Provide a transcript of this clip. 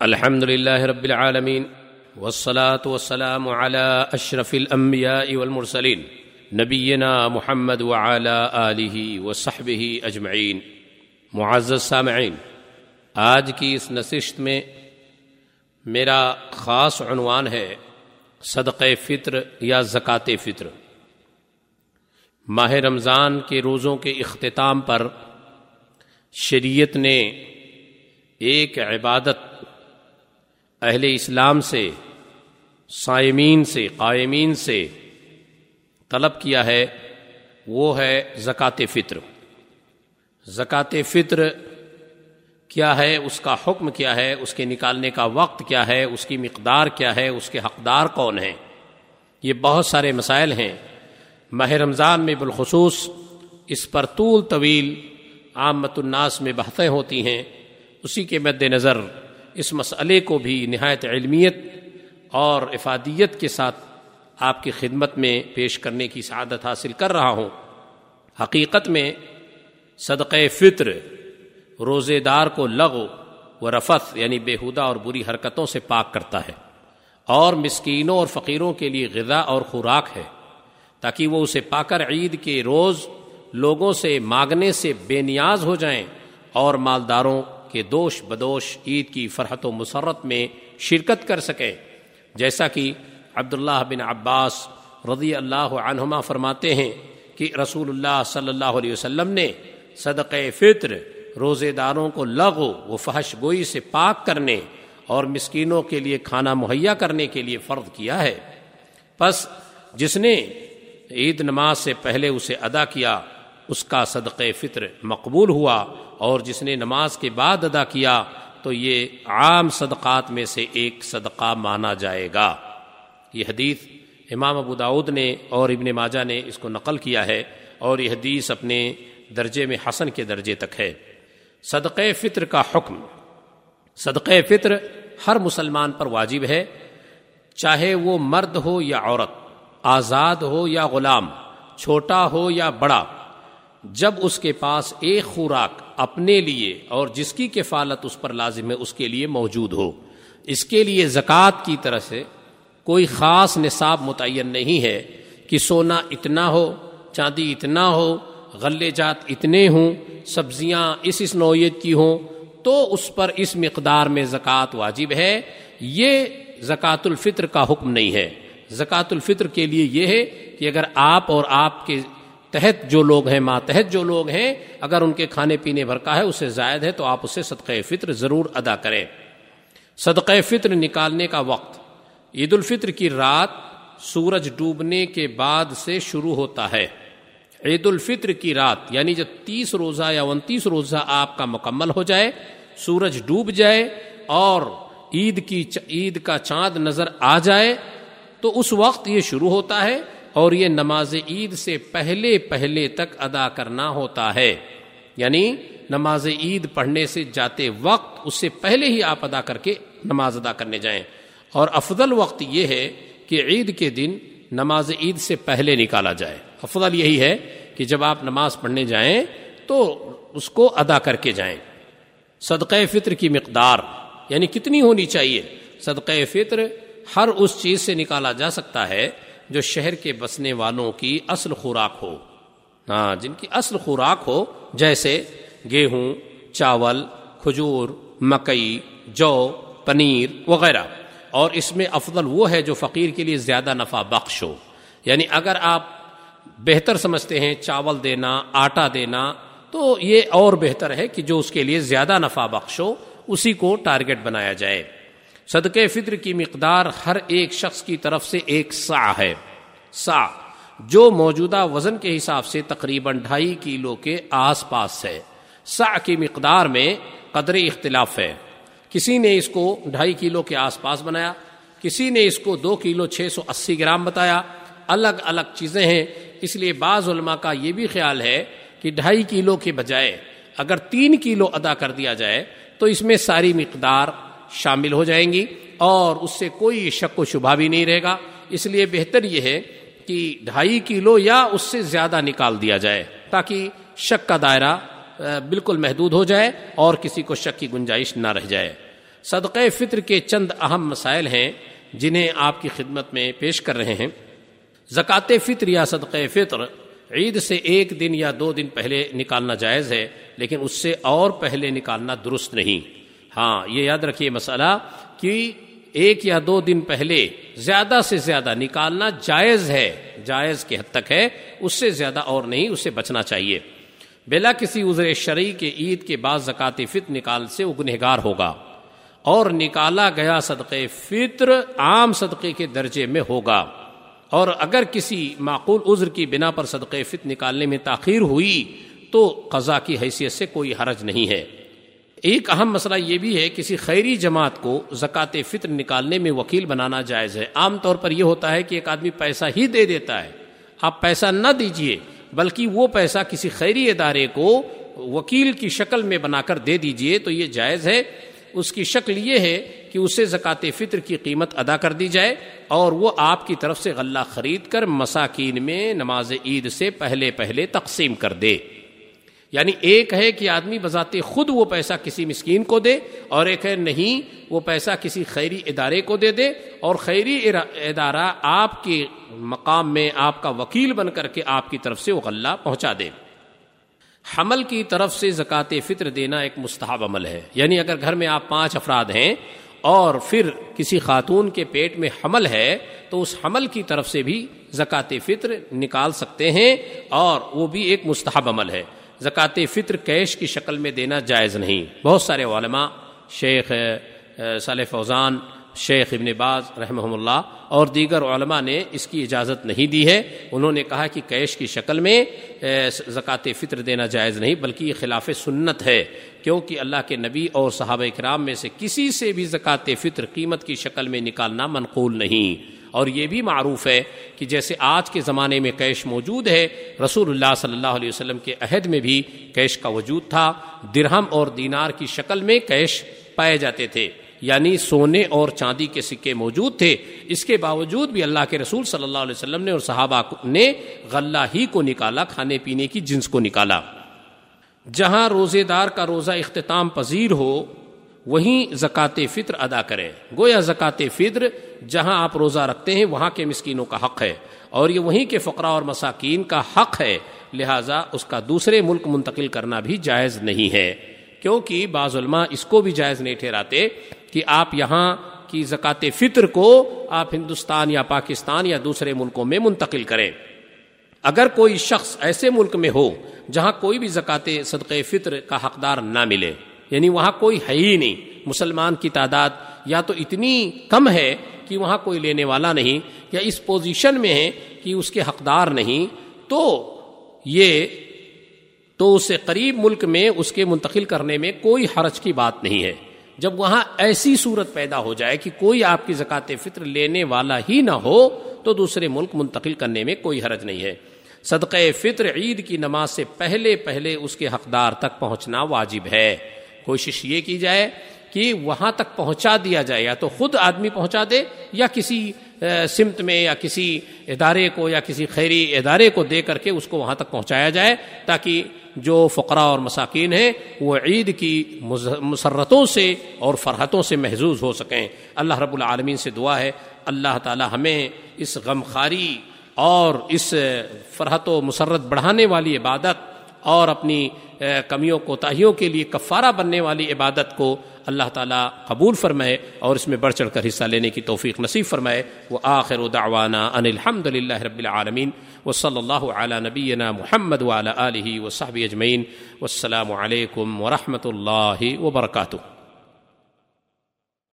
الحمد لله رب العالمين والصلاة والسلام على أشرف الأنبياء والمرسلين نبينا محمد وعلى آله وصحبه أجمعين معزز سامعین آج کی اس نشست میں میرا خاص عنوان ہے صدق فطر یا زکوٰۃ فطر۔ ماہ رمضان کے روزوں کے اختتام پر شریعت نے ایک عبادت اہل اسلام سے، سائمین سے، قائمین سے طلب کیا ہے، وہ ہے زکوٰۃ فطر۔ زکوٰۃ فطر کیا ہے، اس کا حکم کیا ہے، اس کے نکالنے کا وقت کیا ہے، اس کی مقدار کیا ہے، اس کے حقدار کون ہیں؟ یہ بہت سارے مسائل ہیں۔ ماہ رمضان میں بالخصوص اس پر طول طویل عامت الناس میں بحثیں ہوتی ہیں۔ اسی کے مد نظر اس مسئلے کو بھی نہایت علمیت اور افادیت کے ساتھ آپ کی خدمت میں پیش کرنے کی سعادت حاصل کر رہا ہوں۔ حقیقت میں صدقہ فطر روزے دار کو لغو و رفت یعنی بےحدہ اور بری حرکتوں سے پاک کرتا ہے اور مسکینوں اور فقیروں کے لیے غذا اور خوراک ہے تاکہ وہ اسے پا کر عید کے روز لوگوں سے مانگنے سے بے نیاز ہو جائیں اور مالداروں کہ دوش بدوش عید کی فرحت و مسرت میں شرکت کر سکیں جیسا کہ عبداللہ بن عباس رضی اللہ عنہما فرماتے ہیں کہ رسول اللہ صلی اللہ علیہ وسلم نے صدق فطر روزے داروں کو لغو و فحش گوئی سے پاک کرنے اور مسکینوں کے لیے کھانا مہیا کرنے کے لیے فرض کیا ہے۔ پس جس نے عید نماز سے پہلے اسے ادا کیا اس کا صدقہ فطر مقبول ہوا اور جس نے نماز کے بعد ادا کیا تو یہ عام صدقات میں سے ایک صدقہ مانا جائے گا۔ یہ حدیث امام ابو داود نے اور ابن ماجہ نے اس کو نقل کیا ہے اور یہ حدیث اپنے درجے میں حسن کے درجے تک ہے۔ صدقہ فطر کا حکم۔ صدقہ فطر ہر مسلمان پر واجب ہے، چاہے وہ مرد ہو یا عورت، آزاد ہو یا غلام، چھوٹا ہو یا بڑا۔ جب اس کے پاس ایک خوراک اپنے لیے اور جس کی کفالت اس پر لازم ہے، اس کے لیے موجود ہو۔ اس کے لیے زکوٰۃ کی طرح سے کوئی خاص نصاب متعین نہیں ہے کہ سونا اتنا ہو، چاندی اتنا ہو، غلے جات اتنے ہوں، سبزیاں اس اس نوعیت کی ہوں، تو اس پر اس مقدار میں زکوٰۃ واجب ہے۔ یہ زکوٰۃ الفطر کا حکم نہیں ہے۔ زکوٰۃ الفطر کے لیے یہ ہے کہ اگر آپ اور آپ کے تحت جو لوگ ہیں ماتحت جو لوگ ہیں، اگر ان کے کھانے پینے بھر کا ہے، اسے زائد ہے، تو آپ اسے صدقہ فطر ضرور ادا کریں۔ صدقہ فطر نکالنے کا وقت۔ عید الفطر کی رات سورج ڈوبنے کے بعد سے شروع ہوتا ہے۔ عید الفطر کی رات یعنی جب تیس روزہ یا انتیس روزہ آپ کا مکمل ہو جائے، سورج ڈوب جائے اور عید کی عید کا چاند نظر آ جائے، تو اس وقت یہ شروع ہوتا ہے۔ اور یہ نماز عید سے پہلے پہلے تک ادا کرنا ہوتا ہے۔ یعنی نماز عید پڑھنے سے جاتے وقت اس سے پہلے ہی آپ ادا کر کے نماز ادا کرنے جائیں۔ اور افضل وقت یہ ہے کہ عید کے دن نماز عید سے پہلے نکالا جائے۔ افضل یہی ہے کہ جب آپ نماز پڑھنے جائیں تو اس کو ادا کر کے جائیں۔ صدقہ فطر کی مقدار یعنی کتنی ہونی چاہیے؟ صدقہ فطر ہر اس چیز سے نکالا جا سکتا ہے جو شہر کے بسنے والوں کی اصل خوراک ہو۔ ہاں جن کی اصل خوراک ہو، جیسے گیہوں، چاول، کھجور، مکئی، جو، پنیر وغیرہ۔ اور اس میں افضل وہ ہے جو فقیر کے لیے زیادہ نفع بخش ہو۔ یعنی اگر آپ بہتر سمجھتے ہیں، چاول دینا، آٹا دینا، تو یہ اور بہتر ہے کہ جو اس کے لیے زیادہ نفع بخش ہو، اسی کو ٹارگٹ بنایا جائے۔ صدقہ فطر کی مقدار ہر ایک شخص کی طرف سے ایک سا ہے۔ سا جو موجودہ وزن کے حساب سے تقریباً ڈھائی کلو کے آس پاس ہے۔ سا کی مقدار میں قدر اختلاف ہے۔ کسی نے اس کو ڈھائی کلو کے آس پاس بنایا، کسی نے اس کو دو کلو چھ سو اسی گرام بتایا۔ الگ الگ چیزیں ہیں۔ اس لیے بعض علماء کا یہ بھی خیال ہے کہ ڈھائی کلو کے بجائے اگر تین کلو ادا کر دیا جائے تو اس میں ساری مقدار شامل ہو جائیں گی اور اس سے کوئی شک و شبہ بھی نہیں رہے گا۔ اس لیے بہتر یہ ہے کہ ڈھائی کلو یا اس سے زیادہ نکال دیا جائے تاکہ شک کا دائرہ بالکل محدود ہو جائے اور کسی کو شک کی گنجائش نہ رہ جائے۔ صدقہ فطر کے چند اہم مسائل ہیں جنہیں آپ کی خدمت میں پیش کر رہے ہیں۔ زکوٰۃ فطر یا صدقہ فطر عید سے ایک دن یا دو دن پہلے نکالنا جائز ہے، لیکن اس سے اور پہلے نکالنا درست نہیں۔ ہاں یہ یاد رکھیے مسئلہ کہ ایک یا دو دن پہلے زیادہ سے زیادہ نکالنا جائز ہے، جائز کے حد تک ہے، اس سے زیادہ اور نہیں اس سے بچنا چاہیے۔ بلا کسی عذر شرعی کے عید کے بعد زکوٰۃ فطر نکال سے اگنہگار ہوگا اور نکالا گیا صدقے فطر عام صدقے کے درجے میں ہوگا۔ اور اگر کسی معقول عذر کی بنا پر صدقے فطر نکالنے میں تاخیر ہوئی تو قضا کی حیثیت سے کوئی حرج نہیں ہے۔ ایک اہم مسئلہ یہ بھی ہے کسی خیری جماعت کو زکوٰۃ فطر نکالنے میں وکیل بنانا جائز ہے۔ عام طور پر یہ ہوتا ہے کہ ایک آدمی پیسہ ہی دے دیتا ہے۔ آپ پیسہ نہ دیجیے، بلکہ وہ پیسہ کسی خیری ادارے کو وکیل کی شکل میں بنا کر دے دیجیے تو یہ جائز ہے۔ اس کی شکل یہ ہے کہ اسے زکوٰۃ فطر کی قیمت ادا کر دی جائے اور وہ آپ کی طرف سے غلہ خرید کر مساکین میں نماز عید سے پہلے پہلے تقسیم کر دے۔ یعنی ایک ہے کہ آدمی بذات خود وہ پیسہ کسی مسکین کو دے اور ایک ہے نہیں، وہ پیسہ کسی خیری ادارے کو دے دے اور خیری ادارہ آپ کے مقام میں آپ کا وکیل بن کر کے آپ کی طرف سے وہ غلہ پہنچا دے۔ حمل کی طرف سے زکوٰۃ فطر دینا ایک مستحب عمل ہے۔ یعنی اگر گھر میں آپ پانچ افراد ہیں اور پھر کسی خاتون کے پیٹ میں حمل ہے تو اس حمل کی طرف سے بھی زکوٰۃ فطر نکال سکتے ہیں اور وہ بھی ایک مستحب عمل ہے۔ زکوٰۃ فطر کیش کی شکل میں دینا جائز نہیں۔ بہت سارے علماء، شیخ صالح فوزان، شیخ ابن باز رحمہ اللہ اور دیگر علماء نے اس کی اجازت نہیں دی ہے۔ انہوں نے کہا کہ کیش کی شکل میں زکوٰۃ فطر دینا جائز نہیں، بلکہ یہ خلاف سنت ہے۔ کیونکہ اللہ کے نبی اور صحابہ کرام میں سے کسی سے بھی زکوٰۃ فطر قیمت کی شکل میں نکالنا منقول نہیں۔ اور یہ بھی معروف ہے کہ جیسے آج کے زمانے میں کیش موجود ہے، رسول اللہ صلی اللہ علیہ وسلم کے عہد میں بھی کیش کا وجود تھا۔ درہم اور دینار کی شکل میں کیش پائے جاتے تھے یعنی سونے اور چاندی کے سکے موجود تھے۔ اس کے باوجود بھی اللہ کے رسول صلی اللہ علیہ وسلم نے اور صحابہ نے غلہ ہی کو نکالا، کھانے پینے کی جنس کو نکالا۔ جہاں روزے دار کا روزہ اختتام پذیر ہو وہیں زکوٰۃ فطر ادا کریں گویا زکوٰۃ فطر جہاں آپ روزہ رکھتے ہیں، وہاں کے مسکینوں کا حق ہے۔ اور یہ وہیں کے فقرا اور مساکین کا حق ہے، لہٰذا اس کا دوسرے ملک منتقل کرنا بھی جائز نہیں ہے۔ کیونکہ بعض علماء اس کو بھی جائز نہیں ٹھہراتے کہ آپ یہاں کی زکوٰۃ فطر کو آپ ہندوستان یا پاکستان یا دوسرے ملکوں میں منتقل کریں۔ اگر کوئی شخص ایسے ملک میں ہو جہاں کوئی بھی زکوٰۃ صدقہ فطر کا حقدار نہ ملے۔ یعنی وہاں کوئی ہے ہی نہیں۔ مسلمان کی تعداد یا تو اتنی کم ہے کہ وہاں کوئی لینے والا نہیں، یا اس پوزیشن میں ہے کہ اس کے حقدار نہیں۔ تو یہ، تو اسے قریب ملک میں اس کے منتقل کرنے میں کوئی حرج کی بات نہیں ہے۔ جب وہاں ایسی صورت پیدا ہو جائے کہ کوئی آپ کی زکوٰۃ فطر لینے والا ہی نہ ہو، تو دوسرے ملک منتقل کرنے میں کوئی حرج نہیں ہے۔ صدقہ فطر عید کی نماز سے پہلے پہلے اس کے حقدار تک پہنچنا واجب ہے۔ کوشش یہ کی جائے کہ وہاں تک پہنچا دیا جائے، یا تو خود آدمی پہنچا دے، یا کسی سمت میں، یا کسی ادارے کو، یا کسی خیری ادارے کو دے کر کے اس کو وہاں تک پہنچایا جائے، تاکہ جو فقراء اور مساکین ہیں، وہ عید کی مسرتوں سے اور فرحتوں سے محظوظ ہو سکیں۔ اللہ رب العالمین سے دعا ہے، اللہ تعالی ہمیں اس غم خاری اور اس فرحت و مسرت بڑھانے والی عبادت اور اپنی کمیوں کوتاہیوں کے لیے کفارہ بننے والی عبادت کو اللہ تعالیٰ قبول فرمائے اور اس میں بڑھ چڑھ کر حصہ لینے کی توفیق نصیب فرمائے۔ وہ آخر دعوانا ان الحمد للہ رب العالمین۔ و صلی اللہ علیہ نبینا محمد علیہ و صحب اجمعین۔ والسلام علیکم ورحمۃ اللہ وبرکاتہ۔